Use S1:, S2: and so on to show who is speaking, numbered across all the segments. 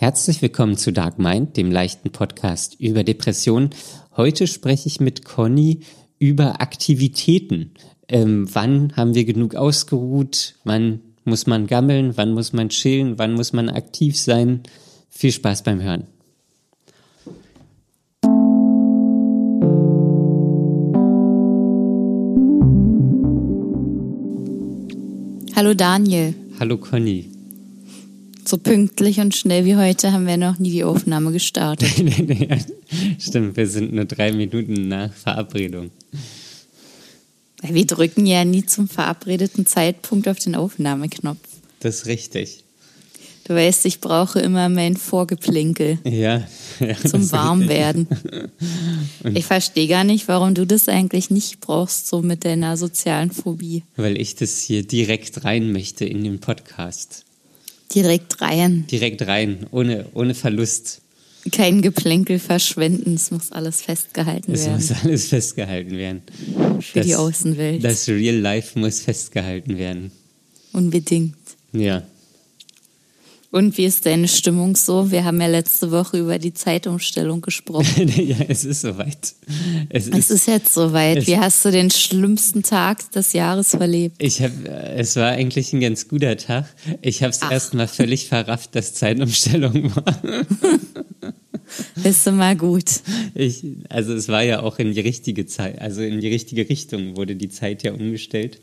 S1: Herzlich willkommen zu Dark Mind, dem leichten Podcast über Depressionen. Heute spreche ich mit Conny über Aktivitäten. Ähm, wann haben wir genug ausgeruht? Wann muss man gammeln? Wann muss man chillen? Wann muss man aktiv sein? Viel Spaß beim Hören.
S2: Hallo Daniel.
S1: Hallo Conny.
S2: So pünktlich und schnell wie heute haben wir noch nie die Aufnahme gestartet.
S1: Stimmt, wir sind nur drei Minuten nach Verabredung.
S2: Wir drücken ja nie zum verabredeten Zeitpunkt auf den Aufnahmeknopf.
S1: Das ist richtig.
S2: Du weißt, ich brauche immer mein Vorgeplinkel.
S1: Ja. ja
S2: zum Warmwerden. ich verstehe gar nicht, warum du das eigentlich nicht brauchst, so mit deiner sozialen Phobie.
S1: Weil ich das hier direkt rein möchte in den Podcast.
S2: Direkt rein.
S1: Direkt rein, ohne, ohne Verlust.
S2: Kein Geplänkel verschwenden, es muss alles festgehalten
S1: es
S2: werden.
S1: Es muss alles festgehalten werden.
S2: Für das, die Außenwelt.
S1: Das Real Life muss festgehalten werden.
S2: Unbedingt.
S1: Ja.
S2: Und wie ist deine Stimmung so? Wir haben ja letzte Woche über die Zeitumstellung gesprochen.
S1: ja, es ist soweit.
S2: Es, es ist, ist, jetzt soweit. Wie hast du den schlimmsten Tag des Jahres verlebt?
S1: Ich habe, es war eigentlich ein ganz guter Tag. Ich habe es erstmal völlig verrafft, dass Zeitumstellung war.
S2: Bist du mal gut.
S1: Ich, also es war ja auch in die richtige Zeit, also in die richtige Richtung wurde die Zeit ja umgestellt.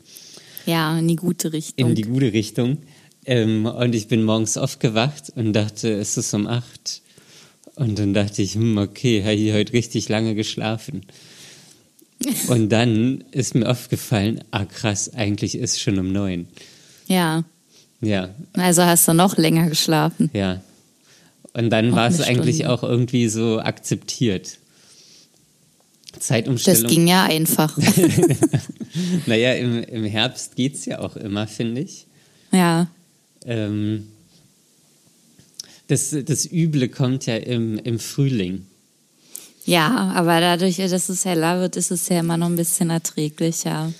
S2: Ja, in die gute Richtung.
S1: In die gute Richtung. Ähm, und ich bin morgens aufgewacht und dachte, es ist um acht. Und dann dachte ich, hm, okay, habe ich heute richtig lange geschlafen. Und dann ist mir aufgefallen, ah krass, eigentlich ist es schon um neun.
S2: Ja.
S1: Ja.
S2: Also hast du noch länger geschlafen.
S1: Ja. Und dann war es eigentlich auch irgendwie so akzeptiert. Zeitumstellung.
S2: Das ging ja einfach.
S1: naja, im, im Herbst geht es ja auch immer, finde ich.
S2: Ja.
S1: Ähm, das, das Üble kommt ja im, im Frühling.
S2: Ja, aber dadurch, dass es heller wird, ist es ja immer noch ein bisschen erträglicher.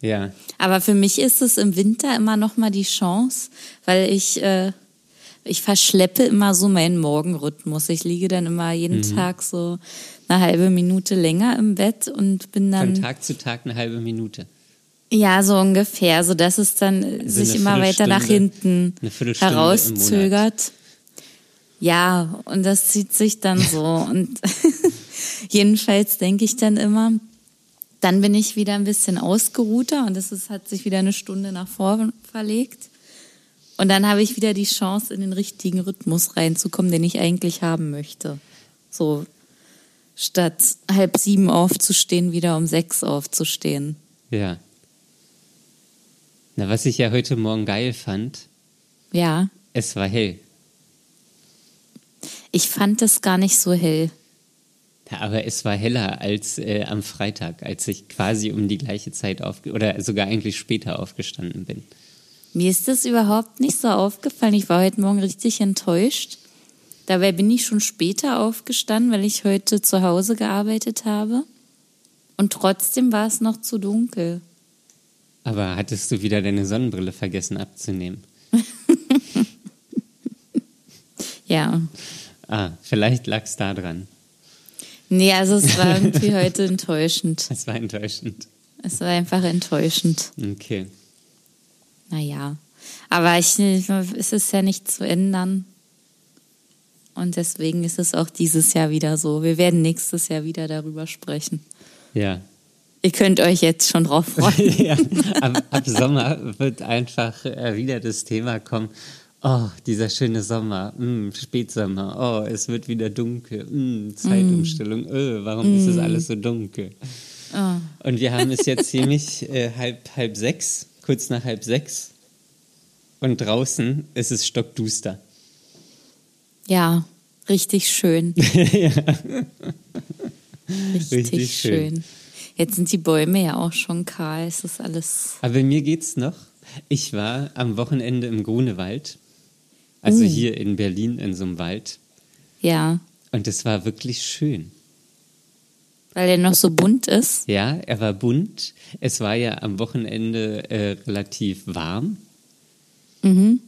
S1: Ja.
S2: Aber für mich ist es im Winter immer noch mal die Chance, weil ich äh, ich verschleppe immer so meinen Morgenrhythmus. Ich liege dann immer jeden mhm. Tag so eine halbe Minute länger im Bett und bin dann
S1: von Tag zu Tag eine halbe Minute.
S2: Ja, so ungefähr, so dass es dann also sich immer weiter nach hinten herauszögert. Ja, und das zieht sich dann so. und jedenfalls denke ich dann immer, dann bin ich wieder ein bisschen ausgeruhter und es hat sich wieder eine Stunde nach vorne verlegt. Und dann habe ich wieder die Chance, in den richtigen Rhythmus reinzukommen, den ich eigentlich haben möchte. So, statt halb sieben aufzustehen, wieder um sechs aufzustehen.
S1: Ja. Na, was ich ja heute Morgen geil fand.
S2: Ja.
S1: Es war hell.
S2: Ich fand es gar nicht so hell.
S1: Ja, aber es war heller als äh, am Freitag, als ich quasi um die gleiche Zeit auf oder sogar eigentlich später aufgestanden bin.
S2: Mir ist das überhaupt nicht so aufgefallen. Ich war heute Morgen richtig enttäuscht. Dabei bin ich schon später aufgestanden, weil ich heute zu Hause gearbeitet habe. Und trotzdem war es noch zu dunkel.
S1: Aber hattest du wieder deine Sonnenbrille vergessen abzunehmen?
S2: ja.
S1: Ah, vielleicht lag es da dran.
S2: Nee, also es war irgendwie heute enttäuschend.
S1: Es war enttäuschend.
S2: Es war einfach enttäuschend.
S1: Okay.
S2: Naja. Aber ich, es ist ja nicht zu ändern. Und deswegen ist es auch dieses Jahr wieder so. Wir werden nächstes Jahr wieder darüber sprechen.
S1: Ja,
S2: Ihr könnt euch jetzt schon drauf freuen.
S1: ja, ab, ab, Sommer wird einfach äh, wieder das Thema kommen. Oh, dieser schöne Sommer, mm, Spätsommer, oh, es wird wieder dunkel, mm, Zeitumstellung, mm. öh, warum mm. ist es alles so dunkel? Oh. Und wir haben es jetzt ziemlich äh, halb, halb sechs, kurz nach halb sechs. Und draußen ist es stockduster.
S2: Ja, richtig schön. ja. Richtig, richtig schön. schön. Jetzt sind die Bäume ja auch schon kahl, es ist alles.
S1: Aber mir geht's noch. Ich war am Wochenende im Grunewald, also uh. hier in Berlin in so einem Wald.
S2: Ja.
S1: Und es war wirklich schön.
S2: Weil er noch so bunt ist?
S1: Ja, er war bunt. Es war ja am Wochenende äh, relativ warm.
S2: Mhm.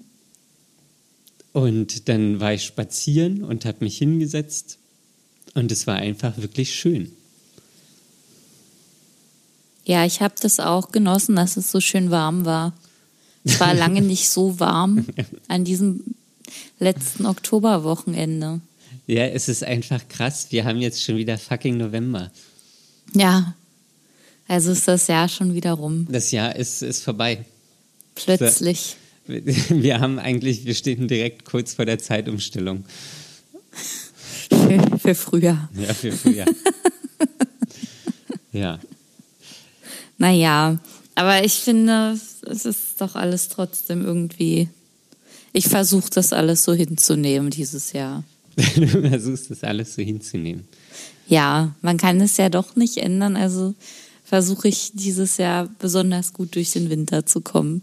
S1: Und dann war ich spazieren und habe mich hingesetzt und es war einfach wirklich schön.
S2: Ja, ich habe das auch genossen, dass es so schön warm war. Es war lange nicht so warm an diesem letzten Oktoberwochenende.
S1: Ja, es ist einfach krass. Wir haben jetzt schon wieder fucking November.
S2: Ja, also ist das Jahr schon wieder rum.
S1: Das Jahr ist, ist vorbei.
S2: Plötzlich.
S1: Wir haben eigentlich, wir stehen direkt kurz vor der Zeitumstellung.
S2: Für, für Frühjahr.
S1: Ja, für Frühjahr. ja.
S2: Naja, aber ich finde, es ist doch alles trotzdem irgendwie. Ich versuche das alles so hinzunehmen dieses Jahr.
S1: du versuchst das alles so hinzunehmen.
S2: Ja, man kann es ja doch nicht ändern, also versuche ich dieses Jahr besonders gut durch den Winter zu kommen.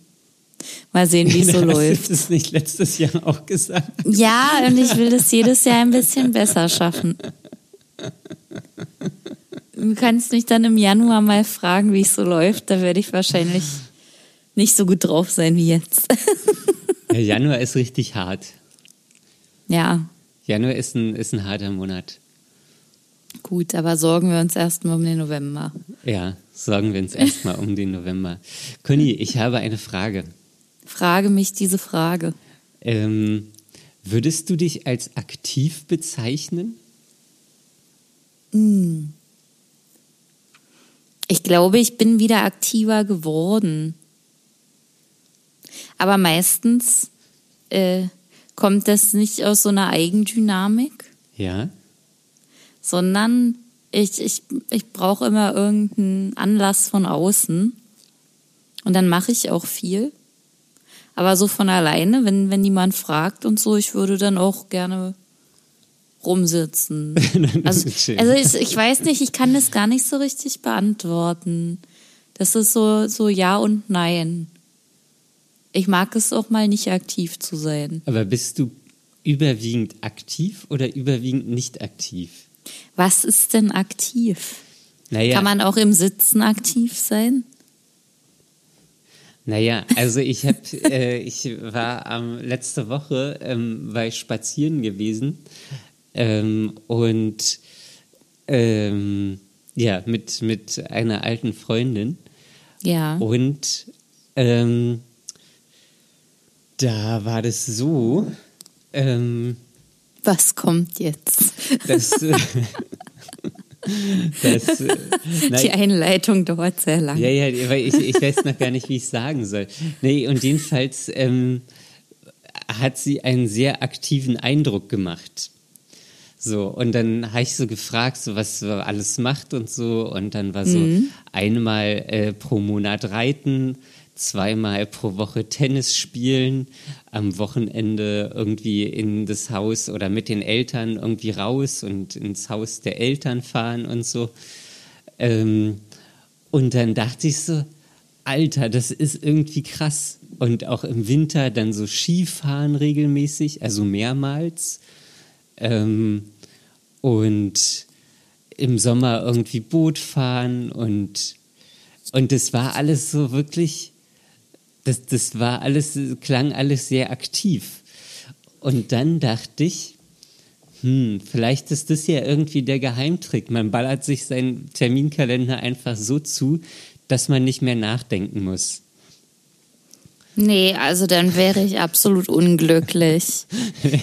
S2: Mal sehen, wie es so läuft.
S1: Du hast es nicht letztes Jahr auch gesagt.
S2: Ja, und ich will das jedes Jahr ein bisschen besser schaffen. Du kannst mich dann im Januar mal fragen, wie es so läuft. Da werde ich wahrscheinlich nicht so gut drauf sein wie jetzt.
S1: Der Januar ist richtig hart.
S2: Ja.
S1: Januar ist ein, ist ein harter Monat.
S2: Gut, aber sorgen wir uns erstmal um den November.
S1: Ja, sorgen wir uns erstmal um den November. Conny, ich habe eine Frage.
S2: Frage mich diese Frage.
S1: Ähm, würdest du dich als aktiv bezeichnen?
S2: Mm. Ich glaube, ich bin wieder aktiver geworden. Aber meistens äh, kommt das nicht aus so einer Eigendynamik.
S1: Ja.
S2: Sondern ich, ich, ich brauche immer irgendeinen Anlass von außen. Und dann mache ich auch viel. Aber so von alleine, wenn, wenn jemand fragt und so, ich würde dann auch gerne rumsitzen. also, also ich, ich weiß nicht, ich kann das gar nicht so richtig beantworten. Das ist so, so Ja und Nein. Ich mag es auch mal nicht aktiv zu sein.
S1: Aber bist du überwiegend aktiv oder überwiegend nicht aktiv?
S2: Was ist denn aktiv?
S1: Naja.
S2: Kann man auch im Sitzen aktiv sein?
S1: Naja, also ich habe, äh, ich war ähm, letzte Woche ähm, war ich spazieren gewesen ähm, und ähm, ja mit mit einer alten Freundin.
S2: Ja.
S1: Und ähm, da war das so. Ähm,
S2: Was kommt jetzt?
S1: Dass, Das, äh,
S2: die Einleitung dauert sehr lang.
S1: Ja, ja, weil ich, ich weiß noch gar nicht, wie ich sagen soll. Nee, und jedenfalls ähm, hat sie einen sehr aktiven Eindruck gemacht. So, und dann habe ich so gefragt, so was sie alles macht und so. Und dann war so mhm. einmal äh, pro Monat reiten, zweimal pro Woche Tennis spielen, am Wochenende irgendwie in das Haus oder mit den Eltern irgendwie raus und ins Haus der Eltern fahren und so. Ähm, und dann dachte ich so, Alter, das ist irgendwie krass. Und auch im Winter dann so Skifahren regelmäßig, also mehrmals. Ähm, und im Sommer irgendwie Boot fahren und, und das war alles so wirklich das, das war alles, klang alles sehr aktiv. Und dann dachte ich, hm, vielleicht ist das ja irgendwie der Geheimtrick. Man ballert sich seinen Terminkalender einfach so zu, dass man nicht mehr nachdenken muss.
S2: Nee, also dann wäre ich absolut unglücklich.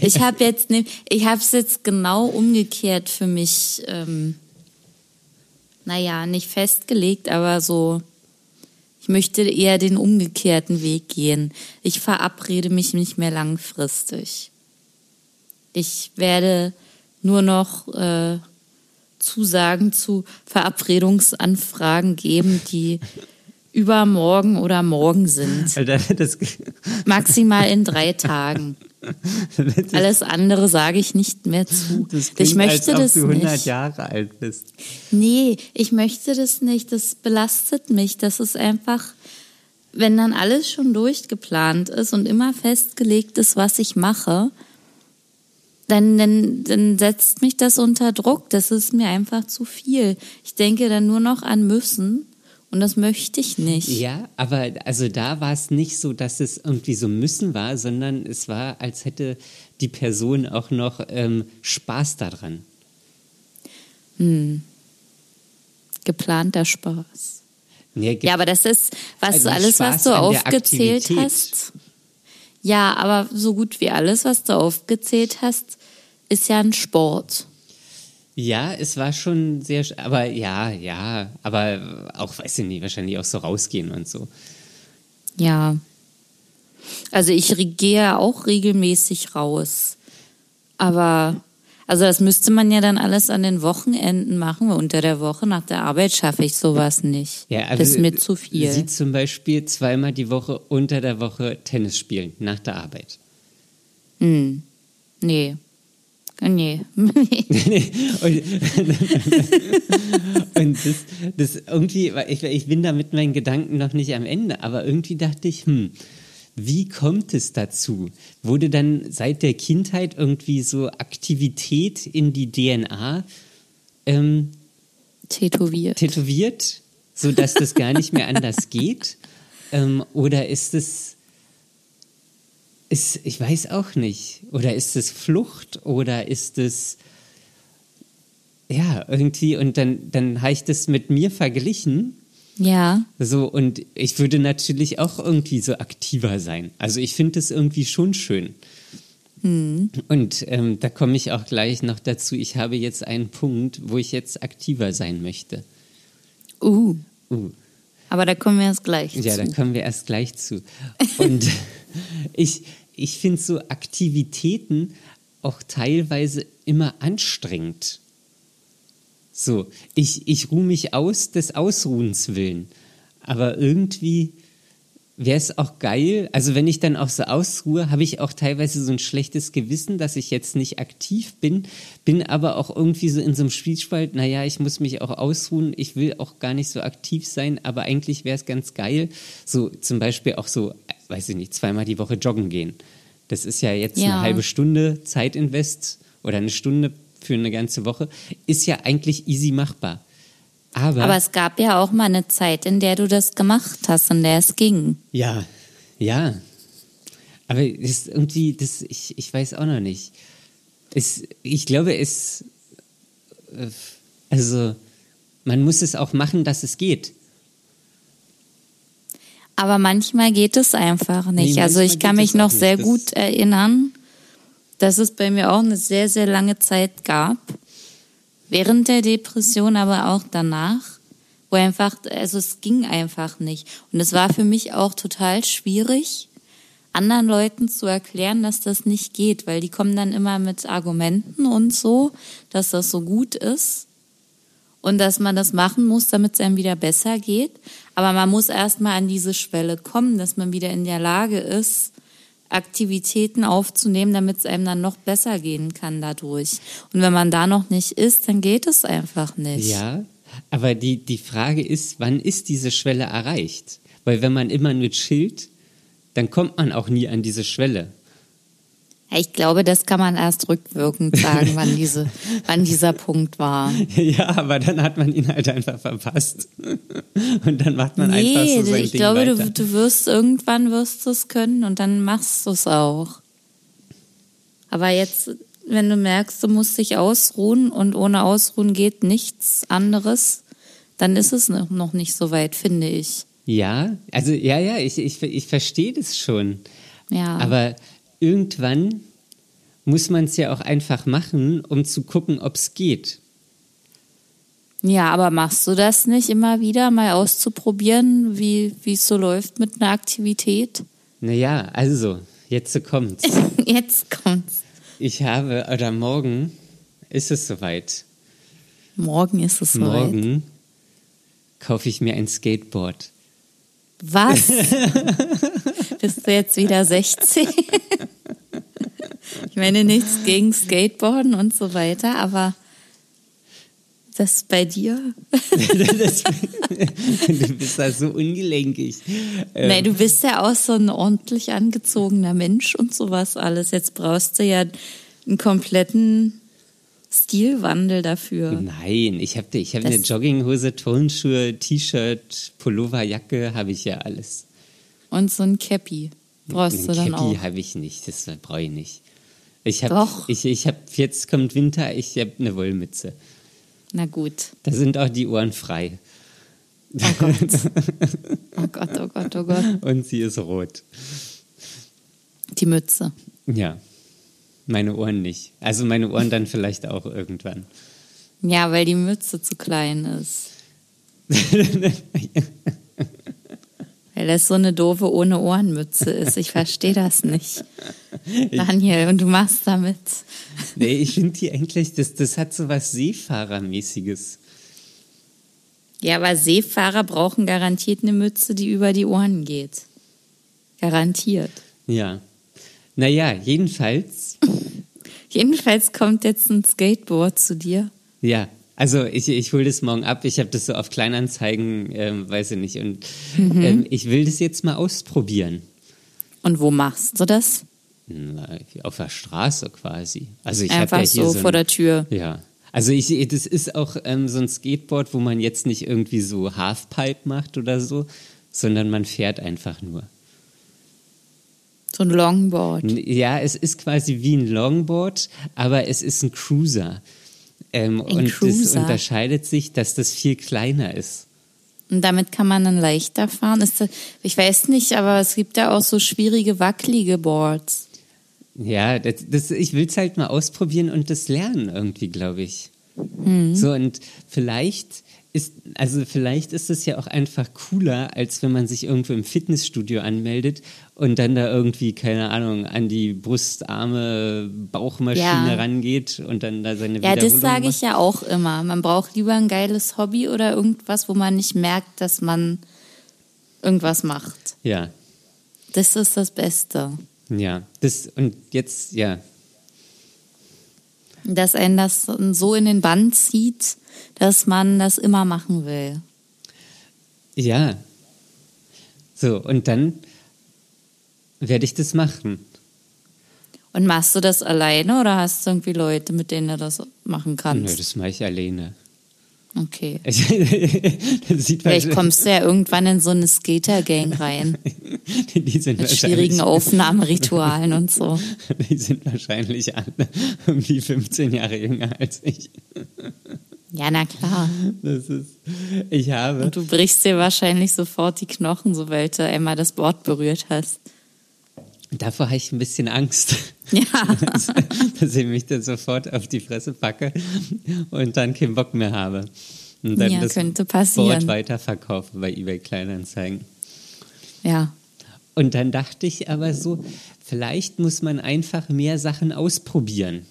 S2: Ich habe jetzt, ne, ich habe es jetzt genau umgekehrt für mich, ähm, naja, nicht festgelegt, aber so ich möchte eher den umgekehrten Weg gehen. Ich verabrede mich nicht mehr langfristig. Ich werde nur noch äh, Zusagen zu Verabredungsanfragen geben, die übermorgen oder morgen sind. Alter, Maximal in drei Tagen. Alles andere sage ich nicht mehr zu.
S1: Das klingt, ich möchte als ob du 100 nicht. Jahre alt bist.
S2: Nee, ich möchte das nicht. Das belastet mich. Das ist einfach, wenn dann alles schon durchgeplant ist und immer festgelegt ist, was ich mache, dann, dann, dann setzt mich das unter Druck. Das ist mir einfach zu viel. Ich denke dann nur noch an müssen Und das möchte ich nicht.
S1: Ja, aber also da war es nicht so, dass es irgendwie so müssen war, sondern es war, als hätte die Person auch noch ähm, Spaß daran.
S2: Hm. Geplanter Spaß. Nee, ja, aber das ist, was also alles, Spaß was du aufgezählt hast. Ja, aber so gut wie alles, was du aufgezählt hast, ist ja ein Sport.
S1: Ja, es war schon sehr, aber ja, ja, aber auch, weiß ich nicht, wahrscheinlich auch so rausgehen und so.
S2: Ja. Also ich gehe auch regelmäßig raus. Aber, also das müsste man ja dann alles an den Wochenenden machen, weil unter der Woche nach der Arbeit schaffe ich sowas nicht. Ja, also das ist mir zu viel.
S1: Sie zum Beispiel zweimal die Woche unter der Woche Tennis spielen, nach der Arbeit.
S2: Hm. Nee. Nee. und,
S1: und das, das irgendwie, ich, ich bin da mit meinen Gedanken noch nicht am Ende, aber irgendwie dachte ich, hm, wie kommt es dazu? Wurde dann seit der Kindheit irgendwie so Aktivität in die DNA ähm,
S2: tätowiert?
S1: Tätowiert, sodass das gar nicht mehr anders geht? Ähm, oder ist es ist, ich weiß auch nicht. Oder ist es Flucht oder ist es ja irgendwie und dann dann habe ich das mit mir verglichen.
S2: Ja.
S1: So und ich würde natürlich auch irgendwie so aktiver sein. Also ich finde es irgendwie schon schön. Hm. Und ähm, da komme ich auch gleich noch dazu. Ich habe jetzt einen Punkt, wo ich jetzt aktiver sein möchte.
S2: Uh. Uh. Aber da kommen wir erst gleich
S1: ja, zu. Ja, da kommen wir erst gleich zu. Und ich, ich finde so Aktivitäten auch teilweise immer anstrengend. So, ich, ich ruhe mich aus des Ausruhens willen. Aber irgendwie wäre es auch geil. Also wenn ich dann auch so ausruhe, habe ich auch teilweise so ein schlechtes Gewissen, dass ich jetzt nicht aktiv bin, bin aber auch irgendwie so in so einem Spielspalt, naja, ich muss mich auch ausruhen, ich will auch gar nicht so aktiv sein, aber eigentlich wäre es ganz geil, so zum Beispiel auch so, weiß ich nicht, zweimal die Woche joggen gehen. Das ist ja jetzt ja. eine halbe Stunde Zeitinvest oder eine Stunde für eine ganze Woche, ist ja eigentlich easy machbar. Aber,
S2: Aber es gab ja auch mal eine Zeit, in der du das gemacht hast, in der es ging.
S1: Ja, ja. Aber das irgendwie, das, ich, ich weiß auch noch nicht. Es, ich glaube, es, äh, also, man muss es auch machen, dass es geht.
S2: Aber manchmal geht es einfach nicht. Nee, also ich kann mich noch sehr gut erinnern, dass es bei mir auch eine sehr, sehr lange Zeit gab, während der Depression, aber auch danach, wo einfach, also es ging einfach nicht. Und es war für mich auch total schwierig, anderen Leuten zu erklären, dass das nicht geht, weil die kommen dann immer mit Argumenten und so, dass das so gut ist und dass man das machen muss, damit es einem wieder besser geht. Aber man muss erstmal an diese Schwelle kommen, dass man wieder in der Lage ist, Aktivitäten aufzunehmen, damit es einem dann noch besser gehen kann dadurch. Und wenn man da noch nicht ist, dann geht es einfach nicht.
S1: Ja, aber die, die Frage ist, wann ist diese Schwelle erreicht? Weil wenn man immer nur chillt, dann kommt man auch nie an diese Schwelle.
S2: Ich glaube, das kann man erst rückwirkend sagen, wann, diese, wann dieser Punkt war.
S1: Ja, aber dann hat man ihn halt einfach verpasst. Und dann macht man nee, einfach so sein ich Ding glaube, weiter.
S2: Du, du wirst irgendwann wirst du es können und dann machst du es auch. Aber jetzt, wenn du merkst, du musst dich ausruhen und ohne Ausruhen geht nichts anderes, dann ist es noch nicht so weit, finde ich.
S1: Ja, also ja, ja, ich, ich, ich verstehe das schon.
S2: Ja.
S1: Aber irgendwann muss man es ja auch einfach machen, um zu gucken, ob es geht.
S2: Ja, aber machst du das nicht immer wieder, mal auszuprobieren, wie es so läuft mit einer Aktivität?
S1: Naja, also, jetzt kommt's.
S2: jetzt kommt's.
S1: Ich habe, oder morgen ist es soweit.
S2: Morgen ist es
S1: soweit. Morgen kaufe ich mir ein Skateboard.
S2: Was? Bist du jetzt wieder 16? ich meine nichts gegen Skateboarden und so weiter, aber das bei dir?
S1: du bist da so ungelenkig.
S2: Nein, du bist ja auch so ein ordentlich angezogener Mensch und sowas alles. Jetzt brauchst du ja einen kompletten Stilwandel dafür.
S1: Nein, ich habe ich hab eine Jogginghose, Turnschuhe, T-Shirt, Pullover, Jacke, habe ich ja alles.
S2: Und so ein Cappy brauchst ein du dann
S1: Cappy
S2: auch.
S1: Cappy habe ich nicht, das brauche ich nicht. Ich habe, ich, ich habe, jetzt kommt Winter, ich habe eine Wollmütze.
S2: Na gut.
S1: Da sind auch die Ohren frei.
S2: Oh Gott. Oh Gott, oh Gott, oh Gott.
S1: Und sie ist rot.
S2: Die Mütze.
S1: Ja. Meine Ohren nicht. Also meine Ohren dann vielleicht auch irgendwann.
S2: Ja, weil die Mütze zu klein ist. weil das so eine doofe ohne Ohrenmütze ist. Ich verstehe das nicht. Daniel, und du machst damit.
S1: Nee, ich finde die eigentlich, das, das hat so was Seefahrermäßiges.
S2: Ja, aber Seefahrer brauchen garantiert eine Mütze, die über die Ohren geht. Garantiert.
S1: Ja. Naja, jedenfalls.
S2: jedenfalls kommt jetzt ein Skateboard zu dir.
S1: Ja, also ich, ich hole das morgen ab. Ich habe das so auf Kleinanzeigen, ähm, weiß ich nicht. Und mhm. ähm, ich will das jetzt mal ausprobieren.
S2: Und wo machst du das?
S1: Na, auf der Straße quasi. Also ich
S2: Einfach
S1: ja
S2: so, so ein, vor der Tür.
S1: Ja. Also ich, das ist auch ähm, so ein Skateboard, wo man jetzt nicht irgendwie so Halfpipe macht oder so, sondern man fährt einfach nur.
S2: So ein Longboard.
S1: Ja, es ist quasi wie ein Longboard, aber es ist ein Cruiser. Ähm, und das unterscheidet sich, dass das viel kleiner ist.
S2: Und damit kann man dann leichter fahren. Das, ich weiß nicht, aber es gibt ja auch so schwierige, wackelige Boards.
S1: Ja, das, das, ich will es halt mal ausprobieren und das lernen irgendwie, glaube ich. Mhm. So, und vielleicht ist, also vielleicht ist es ja auch einfach cooler, als wenn man sich irgendwo im Fitnessstudio anmeldet und dann da irgendwie, keine Ahnung, an die Brustarme, Bauchmaschine ja. rangeht und dann da seine
S2: Ja, das sage ich ja auch immer. Man braucht lieber ein geiles Hobby oder irgendwas, wo man nicht merkt, dass man irgendwas macht.
S1: Ja.
S2: Das ist das Beste.
S1: Ja, das und jetzt, ja.
S2: Dass einen das so in den Band zieht, dass man das immer machen will.
S1: Ja. So, und dann werde ich das machen.
S2: Und machst du das alleine oder hast du irgendwie Leute, mit denen du das machen kannst?
S1: Nö, das mache ich alleine.
S2: Okay. Vielleicht kommst du ja irgendwann in so eine Skater-Gang rein. Die sind Mit schwierigen Aufnahmeritualen und so.
S1: Die sind wahrscheinlich alle um die 15 Jahre jünger als ich.
S2: Ja, na klar.
S1: Das ist, ich habe.
S2: Und du brichst dir wahrscheinlich sofort die Knochen, sobald du einmal das Board berührt hast.
S1: Davor habe ich ein bisschen Angst.
S2: Ja.
S1: dass, dass ich mich dann sofort auf die Fresse packe und dann keinen Bock mehr habe. Und dann
S2: ja,
S1: das
S2: könnte passieren.
S1: Board weiterverkaufe bei eBay Kleinanzeigen.
S2: Ja.
S1: Und dann dachte ich aber so, vielleicht muss man einfach mehr Sachen ausprobieren.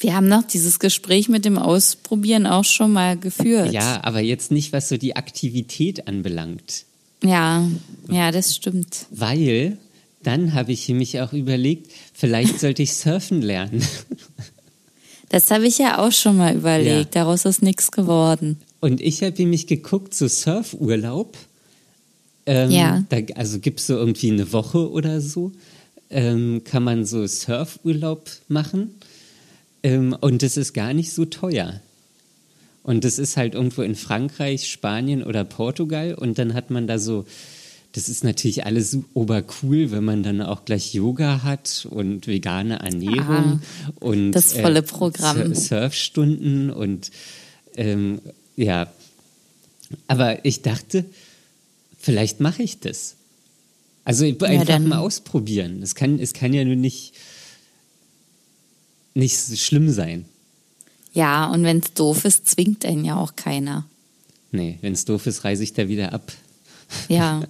S2: Wir haben noch dieses Gespräch mit dem Ausprobieren auch schon mal geführt.
S1: Ja, aber jetzt nicht, was so die Aktivität anbelangt.
S2: Ja, ja, das stimmt.
S1: Weil dann habe ich mich auch überlegt, vielleicht sollte ich surfen lernen.
S2: Das habe ich ja auch schon mal überlegt. Ja. Daraus ist nichts geworden.
S1: Und ich habe nämlich geguckt, so Surfurlaub. Ähm,
S2: ja.
S1: Da, also gibt es so irgendwie eine Woche oder so, ähm, kann man so Surfurlaub machen. Ähm, und das ist gar nicht so teuer. Und das ist halt irgendwo in Frankreich, Spanien oder Portugal. Und dann hat man da so, das ist natürlich alles obercool, wenn man dann auch gleich Yoga hat und vegane Ernährung
S2: Aha,
S1: und
S2: das volle Programm.
S1: Äh, Surfstunden und ähm, ja. Aber ich dachte, vielleicht mache ich das. Also einfach ja, mal ausprobieren. Es kann, es kann ja nur nicht nicht schlimm sein.
S2: Ja, und wenn es doof ist, zwingt einen ja auch keiner.
S1: Nee, wenn es doof ist, reise ich da wieder ab.
S2: Ja.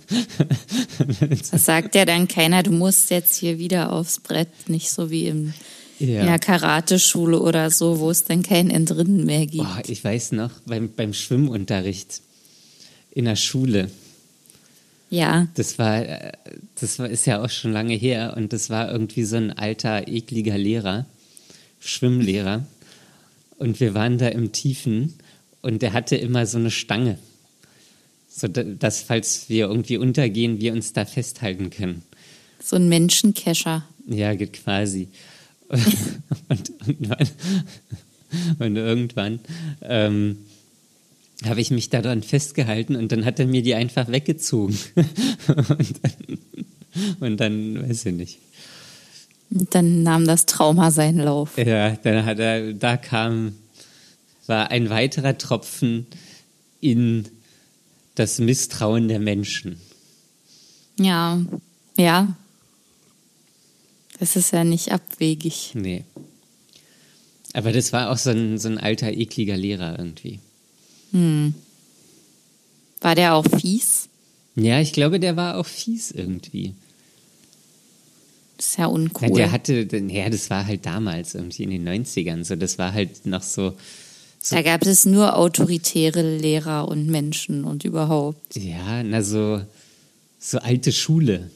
S2: das sagt ja dann keiner, du musst jetzt hier wieder aufs Brett, nicht so wie im, ja. in der Karateschule oder so, wo es dann kein Entrinnen mehr gibt.
S1: Boah, ich weiß noch, beim, beim Schwimmunterricht in der Schule.
S2: Ja.
S1: Das war, das war, ist ja auch schon lange her und das war irgendwie so ein alter, ekliger Lehrer Schwimmlehrer. Und wir waren da im Tiefen und der hatte immer so eine Stange. So dass, falls wir irgendwie untergehen, wir uns da festhalten können.
S2: So ein Menschenkescher.
S1: Ja, quasi. und, irgendwann, und irgendwann ähm, habe ich mich daran festgehalten und dann hat er mir die einfach weggezogen. und, dann, und dann, weiß ich nicht.
S2: Dann nahm das Trauma seinen Lauf.
S1: Ja, dann hat er, da kam, war ein weiterer Tropfen in das Misstrauen der Menschen.
S2: Ja, ja. Das ist ja nicht abwegig.
S1: Nee. Aber das war auch so ein, so ein alter, ekliger Lehrer irgendwie.
S2: Hm. War der auch fies?
S1: Ja, ich glaube, der war auch fies irgendwie.
S2: Das ist ja uncool.
S1: Ja, der hatte, ja, das war halt damals, irgendwie in den 90ern. So, das war halt noch so,
S2: so. Da gab es nur autoritäre Lehrer und Menschen und überhaupt.
S1: Ja, na so, so alte Schule.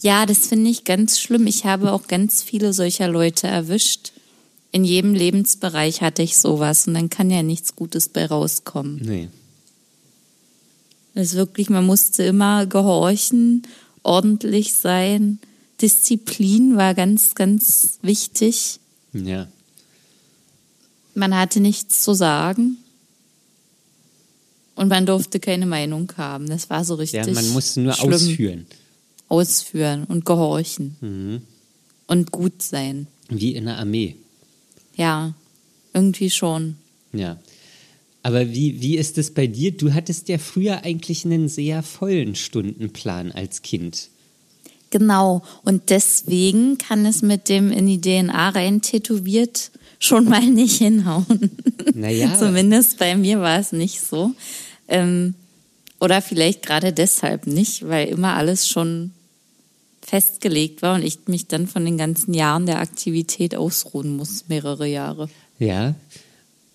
S2: Ja, das finde ich ganz schlimm. Ich habe auch ganz viele solcher Leute erwischt. In jedem Lebensbereich hatte ich sowas und dann kann ja nichts Gutes bei rauskommen.
S1: Nee.
S2: Das ist wirklich, man musste immer gehorchen, ordentlich sein Disziplin war ganz, ganz wichtig.
S1: Ja.
S2: Man hatte nichts zu sagen. Und man durfte keine Meinung haben. Das war so richtig.
S1: Ja, man musste nur schlimm. ausführen.
S2: Ausführen und gehorchen.
S1: Mhm.
S2: Und gut sein.
S1: Wie in der Armee.
S2: Ja, irgendwie schon.
S1: Ja. Aber wie, wie ist es bei dir? Du hattest ja früher eigentlich einen sehr vollen Stundenplan als Kind.
S2: Genau. Und deswegen kann es mit dem in die DNA rein tätowiert schon mal nicht hinhauen.
S1: Naja.
S2: Zumindest bei mir war es nicht so. Ähm, oder vielleicht gerade deshalb nicht, weil immer alles schon festgelegt war und ich mich dann von den ganzen Jahren der Aktivität ausruhen muss, mehrere Jahre.
S1: Ja,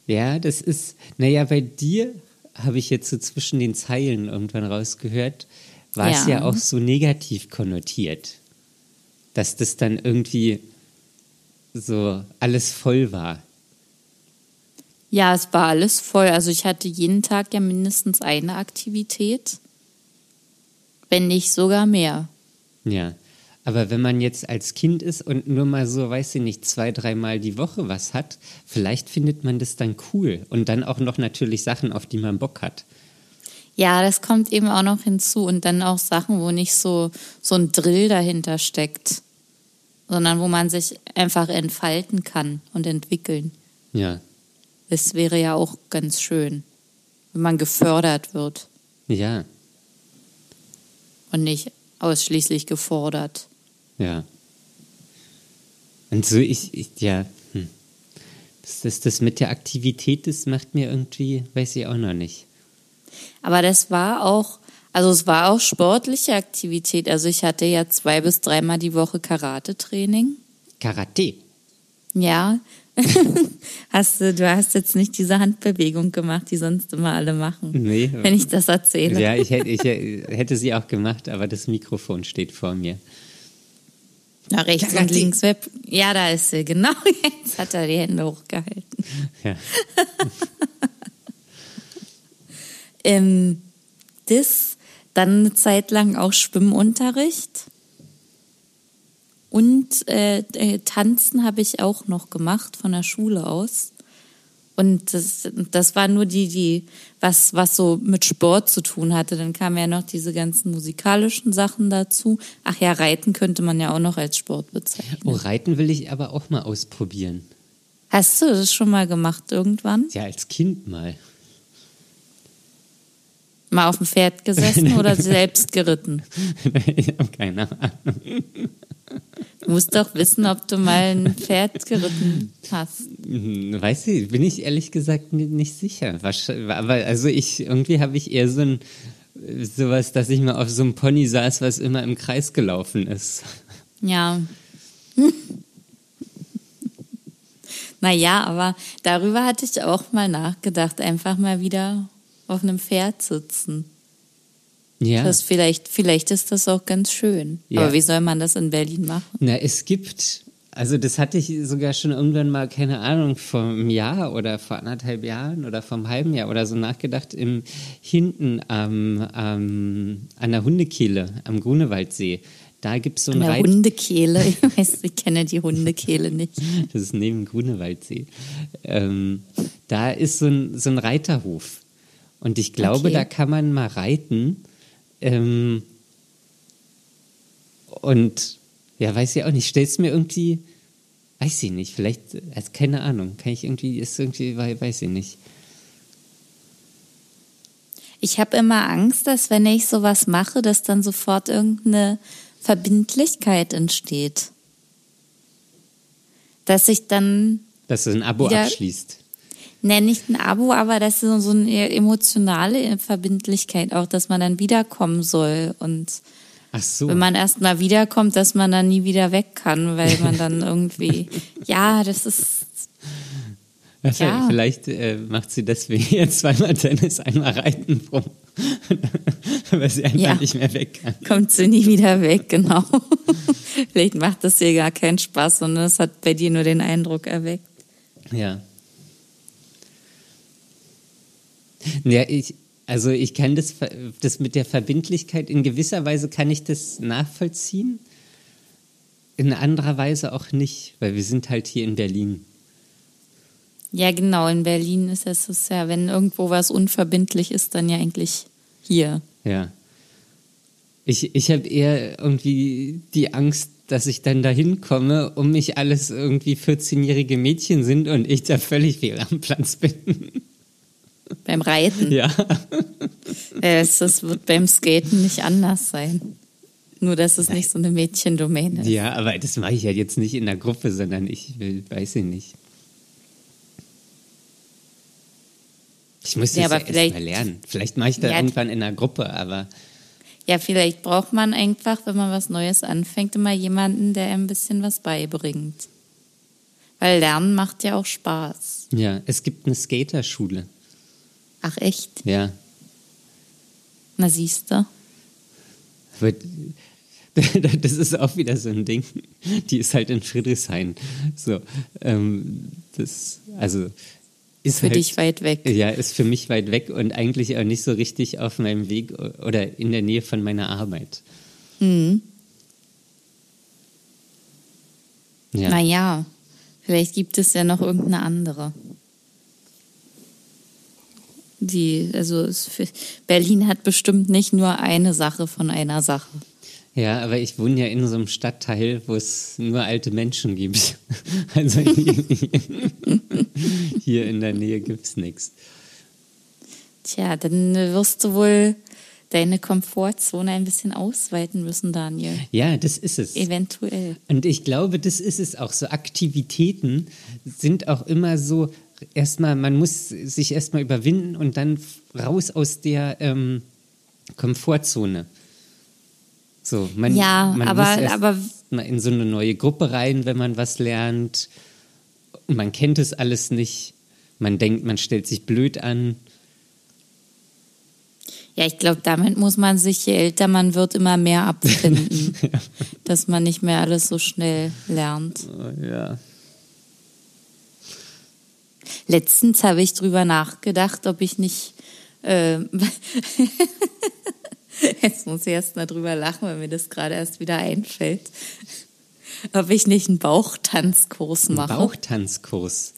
S1: ja, das ist, naja, bei dir habe ich jetzt so zwischen den Zeilen irgendwann rausgehört, war ja. es ja auch so negativ konnotiert, dass das dann irgendwie so alles voll war.
S2: Ja, es war alles voll. Also ich hatte jeden Tag ja mindestens eine Aktivität, wenn nicht sogar mehr.
S1: Ja, aber wenn man jetzt als Kind ist und nur mal so, weiß ich nicht, zwei, dreimal die Woche was hat, vielleicht findet man das dann cool und dann auch noch natürlich Sachen, auf die man Bock hat.
S2: Ja, das kommt eben auch noch hinzu und dann auch Sachen, wo nicht so, so ein Drill dahinter steckt, sondern wo man sich einfach entfalten kann und entwickeln.
S1: Ja.
S2: Das wäre ja auch ganz schön, wenn man gefördert wird.
S1: Ja.
S2: Und nicht ausschließlich gefordert.
S1: Ja. Und so, ich, ich ja, hm. das, das, das mit der Aktivität, das macht mir irgendwie, weiß ich auch noch nicht.
S2: Aber das war auch, also es war auch sportliche Aktivität. Also ich hatte ja zwei bis dreimal die Woche Karate-Training.
S1: Karate?
S2: Ja. hast du, du hast jetzt nicht diese Handbewegung gemacht, die sonst immer alle machen.
S1: Nee.
S2: Wenn ich das erzähle.
S1: Ja, ich hätte, ich hätte sie auch gemacht, aber das Mikrofon steht vor mir.
S2: Na, rechts Karate. und links. Ja, da ist sie, genau. Jetzt hat er die Hände hochgehalten.
S1: Ja.
S2: ähm, das, dann eine Zeit lang auch Schwimmunterricht. Und äh, äh, Tanzen habe ich auch noch gemacht von der Schule aus. Und das, das war nur die, die, was, was so mit Sport zu tun hatte. Dann kamen ja noch diese ganzen musikalischen Sachen dazu. Ach ja, Reiten könnte man ja auch noch als Sport bezeichnen.
S1: Oh, Reiten will ich aber auch mal ausprobieren.
S2: Hast du das schon mal gemacht irgendwann?
S1: Ja, als Kind mal.
S2: Mal auf dem Pferd gesessen oder selbst geritten?
S1: ich habe keine Ahnung.
S2: Du musst doch wissen, ob du mal ein Pferd geritten hast.
S1: Weiß ich, bin ich ehrlich gesagt nicht sicher. Aber also ich, irgendwie habe ich eher so ein sowas, dass ich mal auf so einem Pony saß, was immer im Kreis gelaufen ist.
S2: Ja. naja, aber darüber hatte ich auch mal nachgedacht, einfach mal wieder auf einem Pferd sitzen.
S1: Ja.
S2: Das vielleicht, vielleicht ist das auch ganz schön. Ja. Aber wie soll man das in Berlin machen?
S1: Na, es gibt, also das hatte ich sogar schon irgendwann mal, keine Ahnung, vor einem Jahr oder vor anderthalb Jahren oder vor einem halben Jahr oder so nachgedacht, im hinten am, am, an der Hundekehle am Grunewaldsee. Da gibt es so ein
S2: Eine
S1: Reit
S2: Hundekehle. Ich, weiß, ich kenne die Hundekehle nicht.
S1: Das ist neben Grunewaldsee. Ähm, da ist so ein, so ein Reiterhof. Und ich glaube, okay. da kann man mal reiten. Ähm, und ja, weiß ich auch nicht. Stellst mir irgendwie, weiß ich nicht, vielleicht, also keine Ahnung, kann ich irgendwie, ist irgendwie, weiß ich nicht.
S2: Ich habe immer Angst, dass wenn ich sowas mache, dass dann sofort irgendeine Verbindlichkeit entsteht. Dass ich dann.
S1: Dass du ein Abo abschließt.
S2: Ne, nicht ein Abo, aber das ist so eine emotionale Verbindlichkeit auch, dass man dann wiederkommen soll und
S1: Ach so.
S2: wenn man erst mal wiederkommt, dass man dann nie wieder weg kann, weil man dann irgendwie, ja, das ist.
S1: Ja. Vielleicht äh, macht sie deswegen jetzt zweimal Tennis, einmal Reiten weil sie einfach ja. nicht mehr weg kann.
S2: Kommt sie nie wieder weg, genau. Vielleicht macht das ihr gar keinen Spaß, sondern es hat bei dir nur den Eindruck erweckt.
S1: Ja. Ja, ich, also ich kann das, das mit der Verbindlichkeit, in gewisser Weise kann ich das nachvollziehen, in anderer Weise auch nicht, weil wir sind halt hier in Berlin.
S2: Ja, genau, in Berlin ist es ja, wenn irgendwo was unverbindlich ist, dann ja eigentlich hier.
S1: Ja. Ich, ich habe eher irgendwie die Angst, dass ich dann dahin komme, um mich alles irgendwie 14-jährige Mädchen sind und ich da völlig fehl am Platz bin.
S2: Beim Reiten?
S1: Ja.
S2: Es, das wird beim Skaten nicht anders sein. Nur, dass es nicht so eine Mädchendomäne ist.
S1: Ja, aber das mache ich ja jetzt nicht in der Gruppe, sondern ich will, weiß ich nicht. Ich muss das ja, ja erst mal lernen. Vielleicht mache ich da ja, irgendwann in einer Gruppe, aber.
S2: Ja, vielleicht braucht man einfach, wenn man was Neues anfängt, immer jemanden, der ein bisschen was beibringt. Weil Lernen macht ja auch Spaß.
S1: Ja, es gibt eine Skaterschule.
S2: Ach echt?
S1: Ja.
S2: Na siehst du.
S1: Das ist auch wieder so ein Ding. Die ist halt in Friedrichshain. So, ähm, das, also ist
S2: für
S1: halt,
S2: dich weit weg.
S1: Ja, ist für mich weit weg und eigentlich auch nicht so richtig auf meinem Weg oder in der Nähe von meiner Arbeit.
S2: Mhm. Ja. Naja, vielleicht gibt es ja noch irgendeine andere die, also Berlin hat bestimmt nicht nur eine Sache von einer Sache.
S1: Ja, aber ich wohne ja in so einem Stadtteil, wo es nur alte Menschen gibt. Also hier in der Nähe gibt es nichts.
S2: Tja, dann wirst du wohl deine Komfortzone ein bisschen ausweiten müssen, Daniel.
S1: Ja, das ist es.
S2: Eventuell.
S1: Und ich glaube, das ist es auch. So Aktivitäten sind auch immer so erstmal, man muss sich erstmal überwinden und dann raus aus der ähm, Komfortzone. So, man,
S2: ja,
S1: man
S2: aber,
S1: muss erst
S2: aber
S1: mal in so eine neue Gruppe rein, wenn man was lernt. Und man kennt es alles nicht. Man denkt, man stellt sich blöd an.
S2: Ja, ich glaube, damit muss man sich, je älter man wird, immer mehr abfinden, ja. dass man nicht mehr alles so schnell lernt.
S1: Oh, ja.
S2: Letztens habe ich drüber nachgedacht, ob ich nicht. Äh, Jetzt muss ich erst mal drüber lachen, weil mir das gerade erst wieder einfällt. Ob ich nicht einen Bauchtanzkurs mache.
S1: Ein Bauchtanzkurs.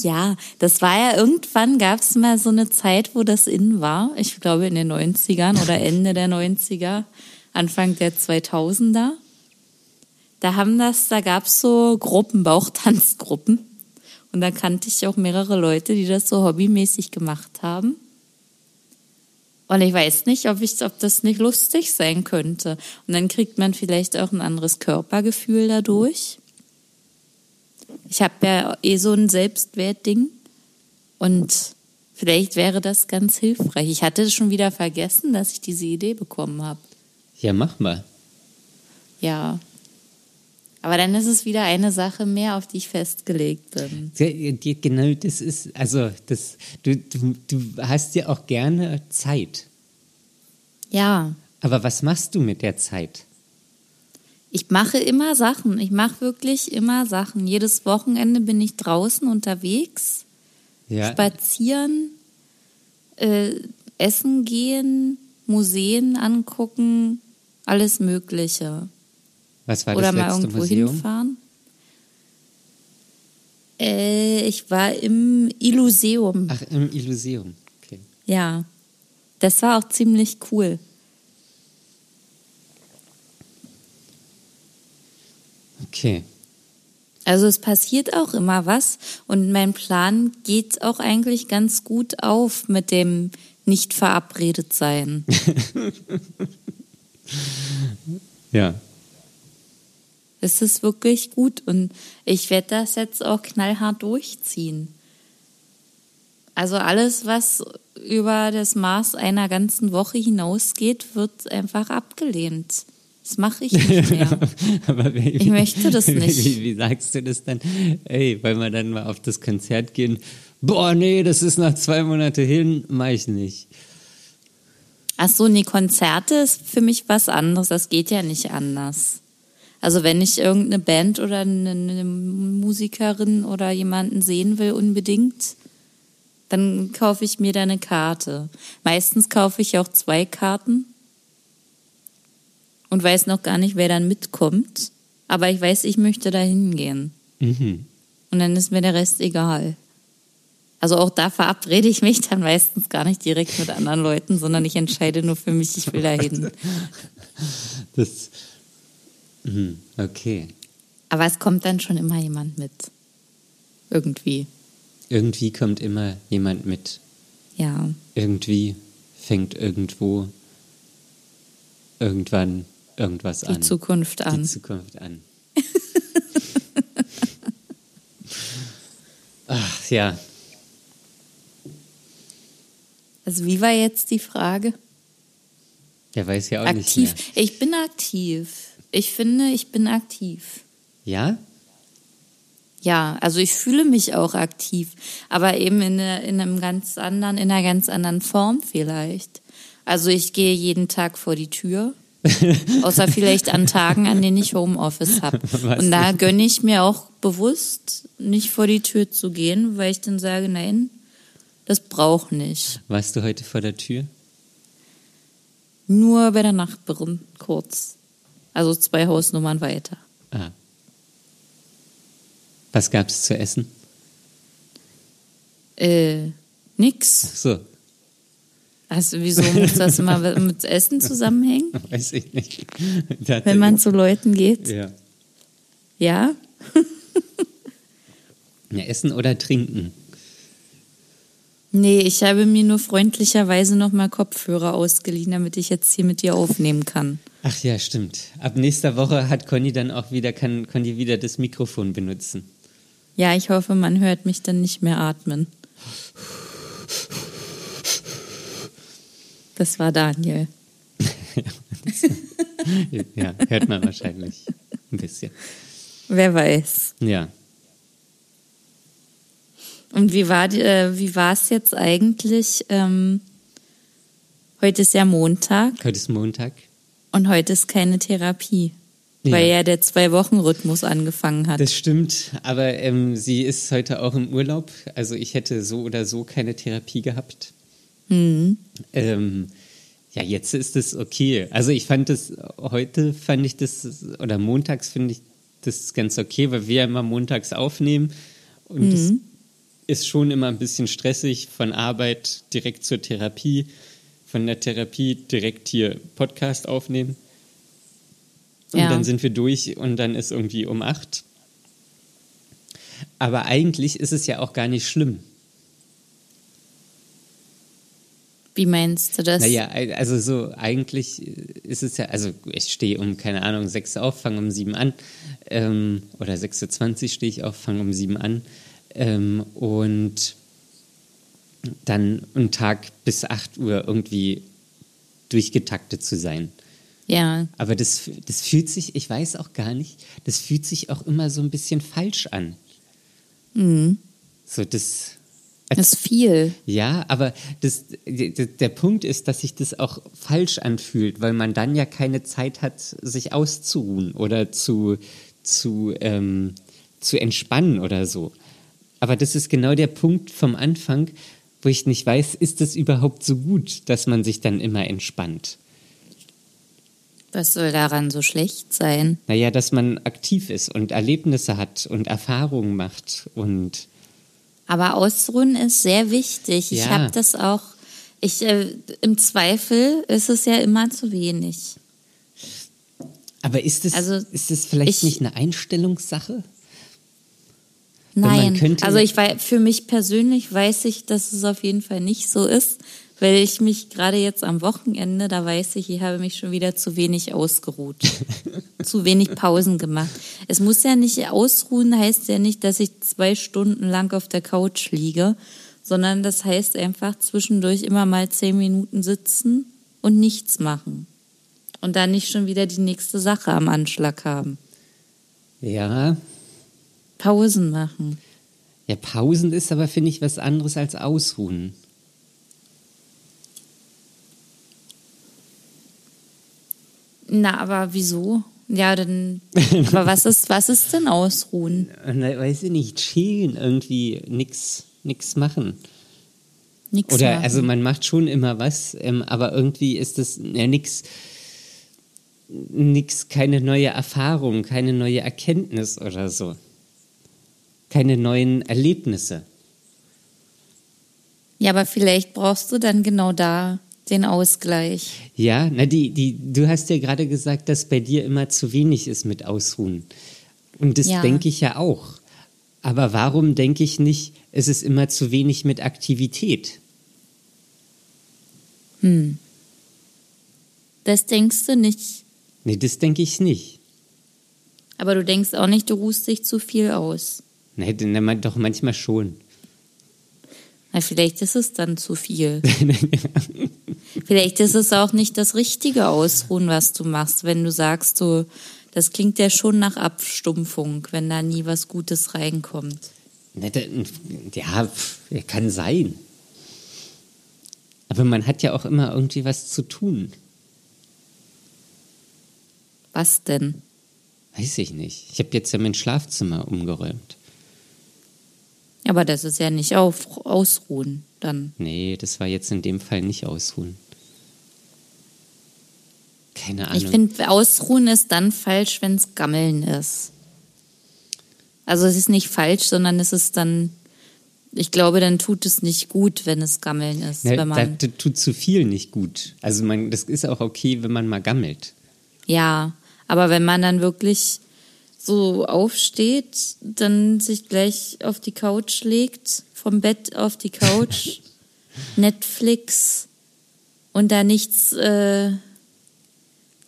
S2: Ja, das war ja irgendwann gab es mal so eine Zeit, wo das in war. Ich glaube in den 90ern oder Ende der 90er, Anfang der 2000er. Da haben das, da gab es so Gruppen, Bauchtanzgruppen. Und da kannte ich auch mehrere Leute, die das so hobbymäßig gemacht haben. Und ich weiß nicht, ob, ich, ob das nicht lustig sein könnte. Und dann kriegt man vielleicht auch ein anderes Körpergefühl dadurch. Ich habe ja eh so ein Selbstwertding. Und vielleicht wäre das ganz hilfreich. Ich hatte schon wieder vergessen, dass ich diese Idee bekommen habe.
S1: Ja, mach mal.
S2: Ja, aber dann ist es wieder eine Sache mehr, auf die ich festgelegt bin.
S1: Genau, das ist, also das, du, du, du hast ja auch gerne Zeit.
S2: Ja.
S1: Aber was machst du mit der Zeit?
S2: Ich mache immer Sachen. Ich mache wirklich immer Sachen. Jedes Wochenende bin ich draußen unterwegs, ja. spazieren, äh, essen gehen, Museen angucken, alles Mögliche.
S1: Was war
S2: Oder
S1: das
S2: mal
S1: letzte
S2: irgendwo
S1: Museum?
S2: hinfahren. Äh, ich war im Illuseum.
S1: Ach, im Illuseum. Okay.
S2: Ja. Das war auch ziemlich cool.
S1: Okay.
S2: Also es passiert auch immer was und mein Plan geht auch eigentlich ganz gut auf mit dem nicht verabredet sein.
S1: ja.
S2: Es ist wirklich gut und ich werde das jetzt auch knallhart durchziehen. Also alles, was über das Maß einer ganzen Woche hinausgeht, wird einfach abgelehnt. Das mache ich nicht mehr. Wie, ich möchte das nicht.
S1: Wie, wie, sagst du das dann? Ey, wollen wir dann mal auf das Konzert gehen? Boah, nee, das ist nach zwei Monate hin, mach ich nicht.
S2: Ach so, nee, Konzerte ist für mich was anderes. Das geht ja nicht anders. Also wenn ich irgendeine Band oder eine Musikerin oder jemanden sehen will unbedingt, dann kaufe ich mir da eine Karte. Meistens kaufe ich auch zwei Karten und weiß noch gar nicht, wer dann mitkommt. Aber ich weiß, ich möchte da hingehen. Mhm. Und dann ist mir der Rest egal. Also auch da verabrede ich mich dann meistens gar nicht direkt mit anderen Leuten, sondern ich entscheide nur für mich, ich will da hin.
S1: Das, mhm, okay.
S2: Aber es kommt dann schon immer jemand mit. Irgendwie.
S1: Irgendwie kommt immer jemand mit.
S2: Ja.
S1: Irgendwie fängt irgendwo irgendwann irgendwas
S2: Die
S1: an.
S2: Die Zukunft an.
S1: Die Zukunft an. Ach ja.
S2: Also wie war jetzt die Frage?
S1: Der weiß ja auch
S2: aktiv.
S1: nicht
S2: mehr. Ich bin aktiv. Ich finde, ich bin aktiv.
S1: Ja?
S2: Ja, also ich fühle mich auch aktiv, aber eben in, in einem ganz anderen, in einer ganz anderen Form vielleicht. Also ich gehe jeden Tag vor die Tür. Außer vielleicht an Tagen, an denen ich Homeoffice habe. Und da gönne ich mir auch bewusst, nicht vor die Tür zu gehen, weil ich dann sage, nein, das braucht nicht.
S1: Warst du heute vor der Tür?
S2: Nur bei der Nachbarin, kurz. Also zwei Hausnummern weiter.
S1: Ah. Was gab's zu essen?
S2: Äh, nix.
S1: Ach so.
S2: Also wieso muss das immer mit Essen zusammenhängen?
S1: Weiß ich nicht.
S2: Wenn man zu Leuten geht?
S1: Ja.
S2: Ja?
S1: ja? Essen oder trinken?
S2: Nee, ich habe mir nur freundlicherweise nochmal Kopfhörer ausgeliehen, damit ich jetzt hier mit dir aufnehmen kann.
S1: Ach ja, stimmt. Ab nächster Woche hat Conny dann auch wieder, kann Conny wieder das Mikrofon benutzen.
S2: Ja, ich hoffe, man hört mich dann nicht mehr atmen. Das war Daniel.
S1: ja, hört man wahrscheinlich ein bisschen.
S2: Wer weiß.
S1: Ja.
S2: Und wie war äh, wie war es jetzt eigentlich? Ähm, heute ist ja Montag.
S1: Heute ist Montag.
S2: Und heute ist keine Therapie. Ja. Weil ja der Zwei-Wochen-Rhythmus angefangen hat.
S1: Das stimmt, aber ähm, sie ist heute auch im Urlaub. Also ich hätte so oder so keine Therapie gehabt.
S2: Mhm.
S1: Ähm, ja, jetzt ist es okay. Also ich fand das, heute fand ich das, oder montags finde ich das ganz okay, weil wir immer montags aufnehmen. Und mhm. Ist schon immer ein bisschen stressig von Arbeit direkt zur Therapie, von der Therapie direkt hier Podcast aufnehmen. Und ja. dann sind wir durch und dann ist irgendwie um acht. Aber eigentlich ist es ja auch gar nicht schlimm.
S2: Wie meinst du das?
S1: Naja, also so eigentlich ist es ja, also ich stehe um, keine Ahnung, sechs auf, fange um sieben an. Ähm, oder 6.20 Uhr stehe ich auf, fange um sieben an. Ähm, und dann einen Tag bis 8 Uhr irgendwie durchgetaktet zu sein.
S2: Ja.
S1: Aber das, das fühlt sich, ich weiß auch gar nicht, das fühlt sich auch immer so ein bisschen falsch an.
S2: Mhm.
S1: So, das.
S2: Das ist viel.
S1: Ja, aber das, der Punkt ist, dass sich das auch falsch anfühlt, weil man dann ja keine Zeit hat, sich auszuruhen oder zu, zu, ähm, zu entspannen oder so. Aber das ist genau der Punkt vom Anfang, wo ich nicht weiß, ist das überhaupt so gut, dass man sich dann immer entspannt?
S2: Was soll daran so schlecht sein?
S1: Naja, dass man aktiv ist und Erlebnisse hat und Erfahrungen macht und.
S2: Aber Ausruhen ist sehr wichtig. Ja. Ich habe das auch. Ich, äh, Im Zweifel ist es ja immer zu wenig.
S1: Aber ist es, also, ist es vielleicht ich, nicht eine Einstellungssache?
S2: Nein, also ich weiß, für mich persönlich weiß ich, dass es auf jeden Fall nicht so ist, weil ich mich gerade jetzt am Wochenende, da weiß ich, ich habe mich schon wieder zu wenig ausgeruht, zu wenig Pausen gemacht. Es muss ja nicht ausruhen, heißt ja nicht, dass ich zwei Stunden lang auf der Couch liege, sondern das heißt einfach zwischendurch immer mal zehn Minuten sitzen und nichts machen und dann nicht schon wieder die nächste Sache am Anschlag haben.
S1: Ja,
S2: Pausen machen.
S1: Ja, Pausen ist aber, finde ich, was anderes als Ausruhen.
S2: Na, aber wieso? Ja, dann. aber was ist, was ist denn Ausruhen?
S1: Na, weiß ich nicht, chillen, irgendwie nix, nix machen.
S2: Nix
S1: Oder
S2: machen.
S1: also man macht schon immer was, ähm, aber irgendwie ist das ja nix, nix, keine neue Erfahrung, keine neue Erkenntnis oder so keine neuen Erlebnisse.
S2: Ja, aber vielleicht brauchst du dann genau da den Ausgleich.
S1: Ja, na die, die, du hast ja gerade gesagt, dass bei dir immer zu wenig ist mit Ausruhen. Und das ja. denke ich ja auch. Aber warum denke ich nicht, es ist immer zu wenig mit Aktivität?
S2: Hm. Das denkst du nicht.
S1: Nee, das denke ich nicht.
S2: Aber du denkst auch nicht, du ruhst dich zu viel aus.
S1: Nee, doch manchmal schon.
S2: Na, vielleicht ist es dann zu viel. vielleicht ist es auch nicht das richtige Ausruhen, was du machst, wenn du sagst, so, das klingt ja schon nach Abstumpfung, wenn da nie was Gutes reinkommt.
S1: Ja, kann sein. Aber man hat ja auch immer irgendwie was zu tun.
S2: Was denn?
S1: Weiß ich nicht. Ich habe jetzt ja mein Schlafzimmer umgeräumt.
S2: Aber das ist ja nicht auf, ausruhen dann.
S1: Nee, das war jetzt in dem Fall nicht ausruhen. Keine Ahnung.
S2: Ich finde, ausruhen ist dann falsch, wenn es Gammeln ist. Also es ist nicht falsch, sondern es ist dann, ich glaube, dann tut es nicht gut, wenn es Gammeln ist.
S1: Ja,
S2: wenn man,
S1: das tut zu viel nicht gut. Also man, das ist auch okay, wenn man mal gammelt.
S2: Ja, aber wenn man dann wirklich so aufsteht, dann sich gleich auf die Couch legt, vom Bett auf die Couch, Netflix und da nichts, äh,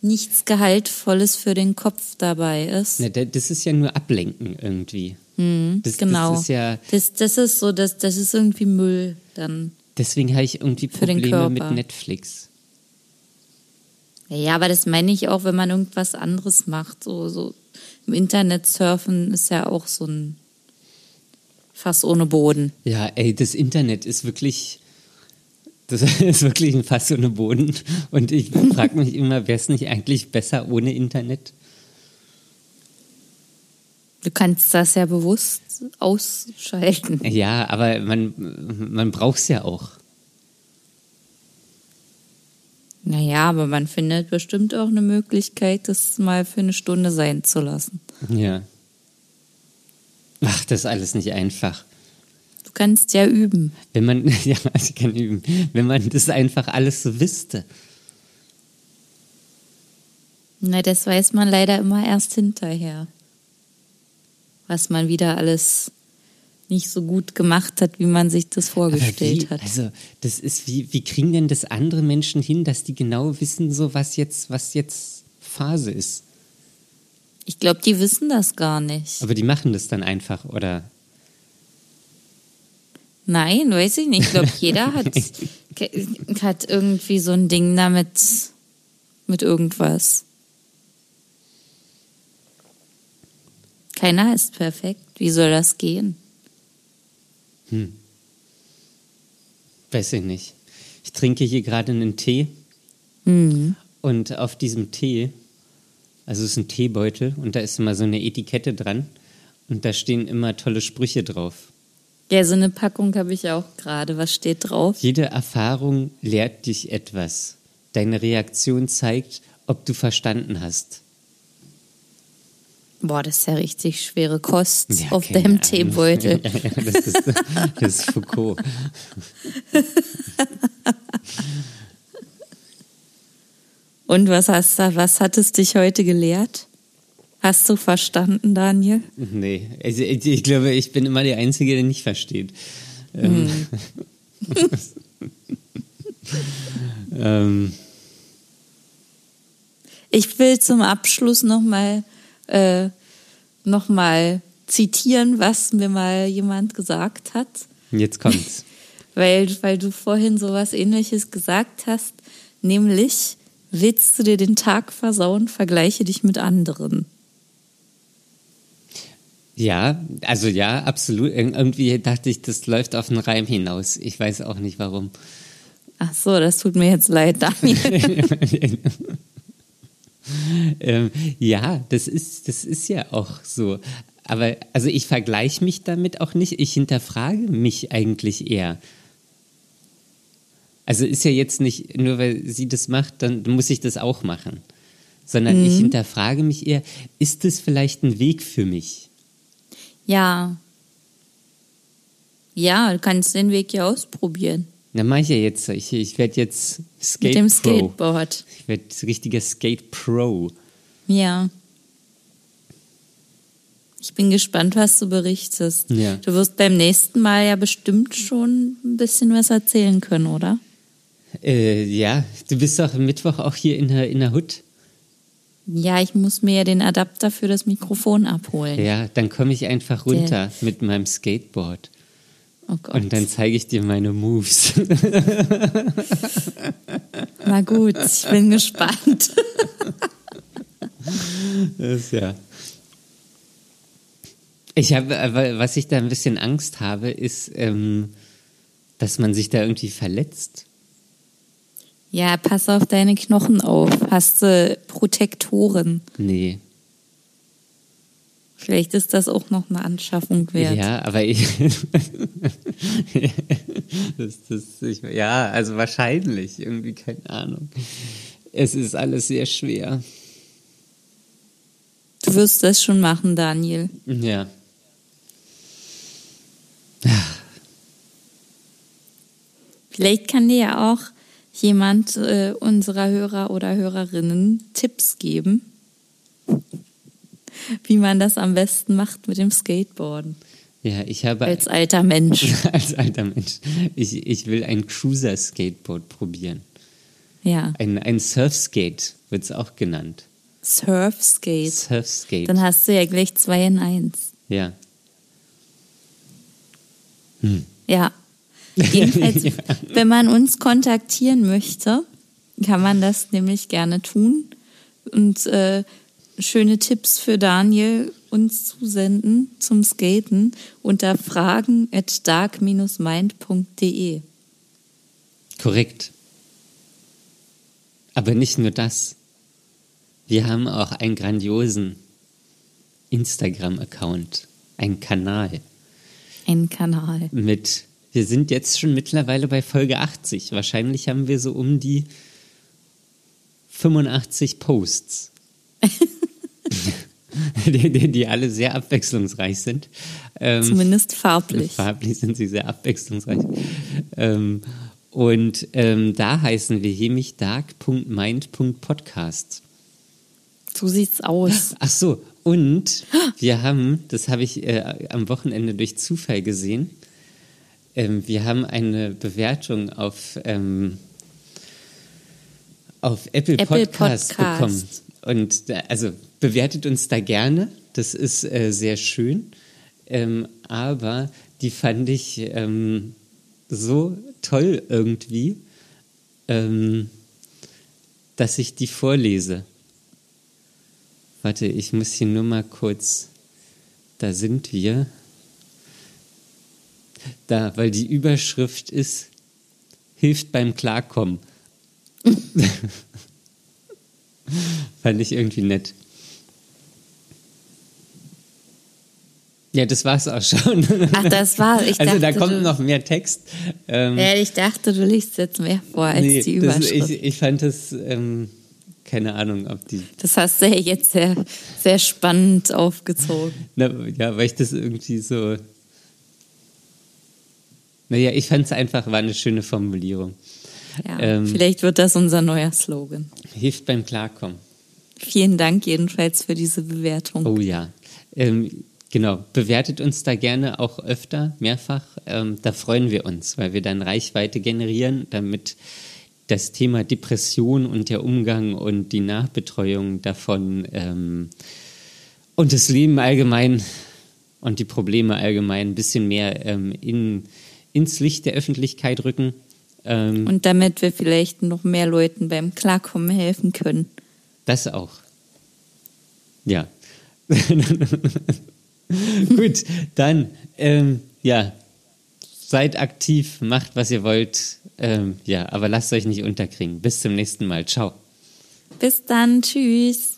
S2: nichts Gehaltvolles für den Kopf dabei ist.
S1: Ja, das ist ja nur Ablenken irgendwie.
S2: Mhm, das, genau. Das ist, ja das, das ist so, das, das ist irgendwie Müll dann.
S1: Deswegen habe ich irgendwie Probleme mit Netflix.
S2: Ja, aber das meine ich auch, wenn man irgendwas anderes macht, so, so im Internet surfen ist ja auch so ein Fass ohne Boden.
S1: Ja, ey, das Internet ist wirklich, das ist wirklich ein Fass ohne Boden. Und ich frage mich immer, wäre es nicht eigentlich besser ohne Internet?
S2: Du kannst das ja bewusst ausschalten.
S1: Ja, aber man, man braucht es ja auch.
S2: Naja, aber man findet bestimmt auch eine Möglichkeit, das mal für eine Stunde sein zu lassen.
S1: Ja. Ach, das ist alles nicht einfach.
S2: Du kannst ja üben.
S1: Wenn man, ja, ich kann üben. Wenn man das einfach alles so wüsste.
S2: Na, das weiß man leider immer erst hinterher. Was man wieder alles nicht so gut gemacht hat, wie man sich das vorgestellt
S1: wie,
S2: hat.
S1: Also, das ist wie, wie kriegen denn das andere Menschen hin, dass die genau wissen, so was jetzt, was jetzt Phase ist?
S2: Ich glaube, die wissen das gar nicht.
S1: Aber die machen das dann einfach, oder?
S2: Nein, weiß ich nicht. Ich glaube, jeder hat, hat irgendwie so ein Ding damit mit irgendwas. Keiner ist perfekt. Wie soll das gehen?
S1: Hm. Weiß ich nicht. Ich trinke hier gerade einen Tee.
S2: Mhm.
S1: Und auf diesem Tee, also es ist ein Teebeutel und da ist immer so eine Etikette dran und da stehen immer tolle Sprüche drauf.
S2: Ja, so eine Packung habe ich auch gerade. Was steht drauf?
S1: Jede Erfahrung lehrt dich etwas. Deine Reaktion zeigt, ob du verstanden hast.
S2: Boah, das ist ja richtig schwere Kost ja, auf dem Teebeutel. Ja, das, ist,
S1: das ist Foucault.
S2: Und was hast du, was hat es dich heute gelehrt? Hast du verstanden, Daniel?
S1: Nee, also ich, ich glaube, ich bin immer der Einzige, der nicht versteht. Hm.
S2: ähm. Ich will zum Abschluss nochmal äh, noch zitieren, was mir mal jemand gesagt hat.
S1: Jetzt kommt's.
S2: weil, weil du vorhin sowas ähnliches gesagt hast, nämlich willst du dir den Tag versauen, vergleiche dich mit anderen.
S1: Ja, also ja, absolut. Irgendwie dachte ich, das läuft auf den Reim hinaus. Ich weiß auch nicht warum.
S2: Ach so, das tut mir jetzt leid, Daniel.
S1: ähm, ja, das ist, das ist ja auch so. Aber also ich vergleiche mich damit auch nicht. Ich hinterfrage mich eigentlich eher. Also ist ja jetzt nicht, nur weil sie das macht, dann muss ich das auch machen. Sondern mhm. ich hinterfrage mich eher, ist das vielleicht ein Weg für mich?
S2: Ja. Ja, du kannst den Weg ja ausprobieren.
S1: Na, mach ich ja jetzt. Ich, ich werde jetzt
S2: Skate Mit dem Pro. Skateboard.
S1: Ich werde richtiger Skate Pro.
S2: Ja. Ich bin gespannt, was du berichtest. Ja. Du wirst beim nächsten Mal ja bestimmt schon ein bisschen was erzählen können, oder?
S1: Äh, ja, du bist doch Mittwoch auch hier in der, in der Hut.
S2: Ja, ich muss mir ja den Adapter für das Mikrofon abholen.
S1: Ja, dann komme ich einfach runter Der. mit meinem Skateboard. Oh Gott. Und dann zeige ich dir meine Moves.
S2: Na gut, ich bin gespannt.
S1: das ist ja. Ich habe, was ich da ein bisschen Angst habe, ist, ähm, dass man sich da irgendwie verletzt.
S2: Ja, pass auf deine Knochen auf. Hast du Protektoren?
S1: Nee.
S2: Vielleicht ist das auch noch eine Anschaffung wert.
S1: Ja, aber ich, das, das, ich, ja, also wahrscheinlich, irgendwie keine Ahnung. Es ist alles sehr schwer.
S2: Du wirst das schon machen, Daniel.
S1: Ja.
S2: Vielleicht kann dir ja auch jemand äh, unserer Hörer oder Hörerinnen Tipps geben, wie man das am besten macht mit dem Skateboarden.
S1: Ja, ich habe.
S2: Als alter Mensch.
S1: als alter Mensch. Ich, ich will ein Cruiser-Skateboard probieren.
S2: Ja.
S1: Ein, ein Surfskate wird es auch genannt.
S2: Surfskate.
S1: Surfskate.
S2: Dann hast du ja gleich zwei in eins.
S1: Ja.
S2: Hm. Ja, Jedenfalls, ja. wenn man uns kontaktieren möchte, kann man das nämlich gerne tun und äh, schöne Tipps für Daniel uns zusenden zum Skaten unter fragen at dark-mind.de.
S1: Korrekt. Aber nicht nur das. Wir haben auch einen grandiosen Instagram-Account, einen Kanal.
S2: Ein Kanal.
S1: Mit wir sind jetzt schon mittlerweile bei Folge 80. Wahrscheinlich haben wir so um die 85 Posts. die, die, die, alle sehr abwechslungsreich sind.
S2: Ähm, Zumindest farblich.
S1: Farblich sind sie sehr abwechslungsreich. Ähm, und ähm, da heißen wir hemich dark.mind.podcast.
S2: So sieht's aus.
S1: Ach so, und wir haben, das habe ich äh, am Wochenende durch Zufall gesehen, ähm, wir haben eine Bewertung auf, ähm, auf Apple, Apple Podcast, Podcast, bekommen. Und also bewertet uns da gerne. Das ist äh, sehr schön. Ähm, aber die fand ich ähm, so toll irgendwie, ähm, dass ich die vorlese. Warte, ich muss hier nur mal kurz. Da sind wir. Da, weil die Überschrift ist, hilft beim Klarkommen. Fand ich irgendwie nett. Ja, das war's auch schon.
S2: Ach, das war. Ich
S1: also dachte, da kommt du, noch mehr Text.
S2: Ähm, ja, ich dachte, du liest jetzt mehr vor als nee, die Überschrift.
S1: Das, ich, ich fand das, ähm, keine Ahnung, ob die.
S2: Das hast du ja jetzt sehr, sehr spannend aufgezogen.
S1: Na, ja, weil ich das irgendwie so. Naja, ich fand es einfach, war eine schöne Formulierung.
S2: Ja, ähm, vielleicht wird das unser neuer Slogan.
S1: Hilft beim Klarkommen.
S2: Vielen Dank jedenfalls für diese Bewertung.
S1: Oh ja. Ähm, genau, bewertet uns da gerne auch öfter, mehrfach. Ähm, da freuen wir uns, weil wir dann Reichweite generieren, damit das Thema Depression und der Umgang und die Nachbetreuung davon ähm, und das Leben allgemein und die Probleme allgemein ein bisschen mehr ähm, in, ins Licht der Öffentlichkeit rücken.
S2: Ähm, und damit wir vielleicht noch mehr Leuten beim Klarkommen helfen können.
S1: Das auch. Ja. Gut, dann, ähm, ja, seid aktiv, macht, was ihr wollt. Ähm, ja, aber lasst euch nicht unterkriegen. Bis zum nächsten Mal. Ciao.
S2: Bis dann. Tschüss.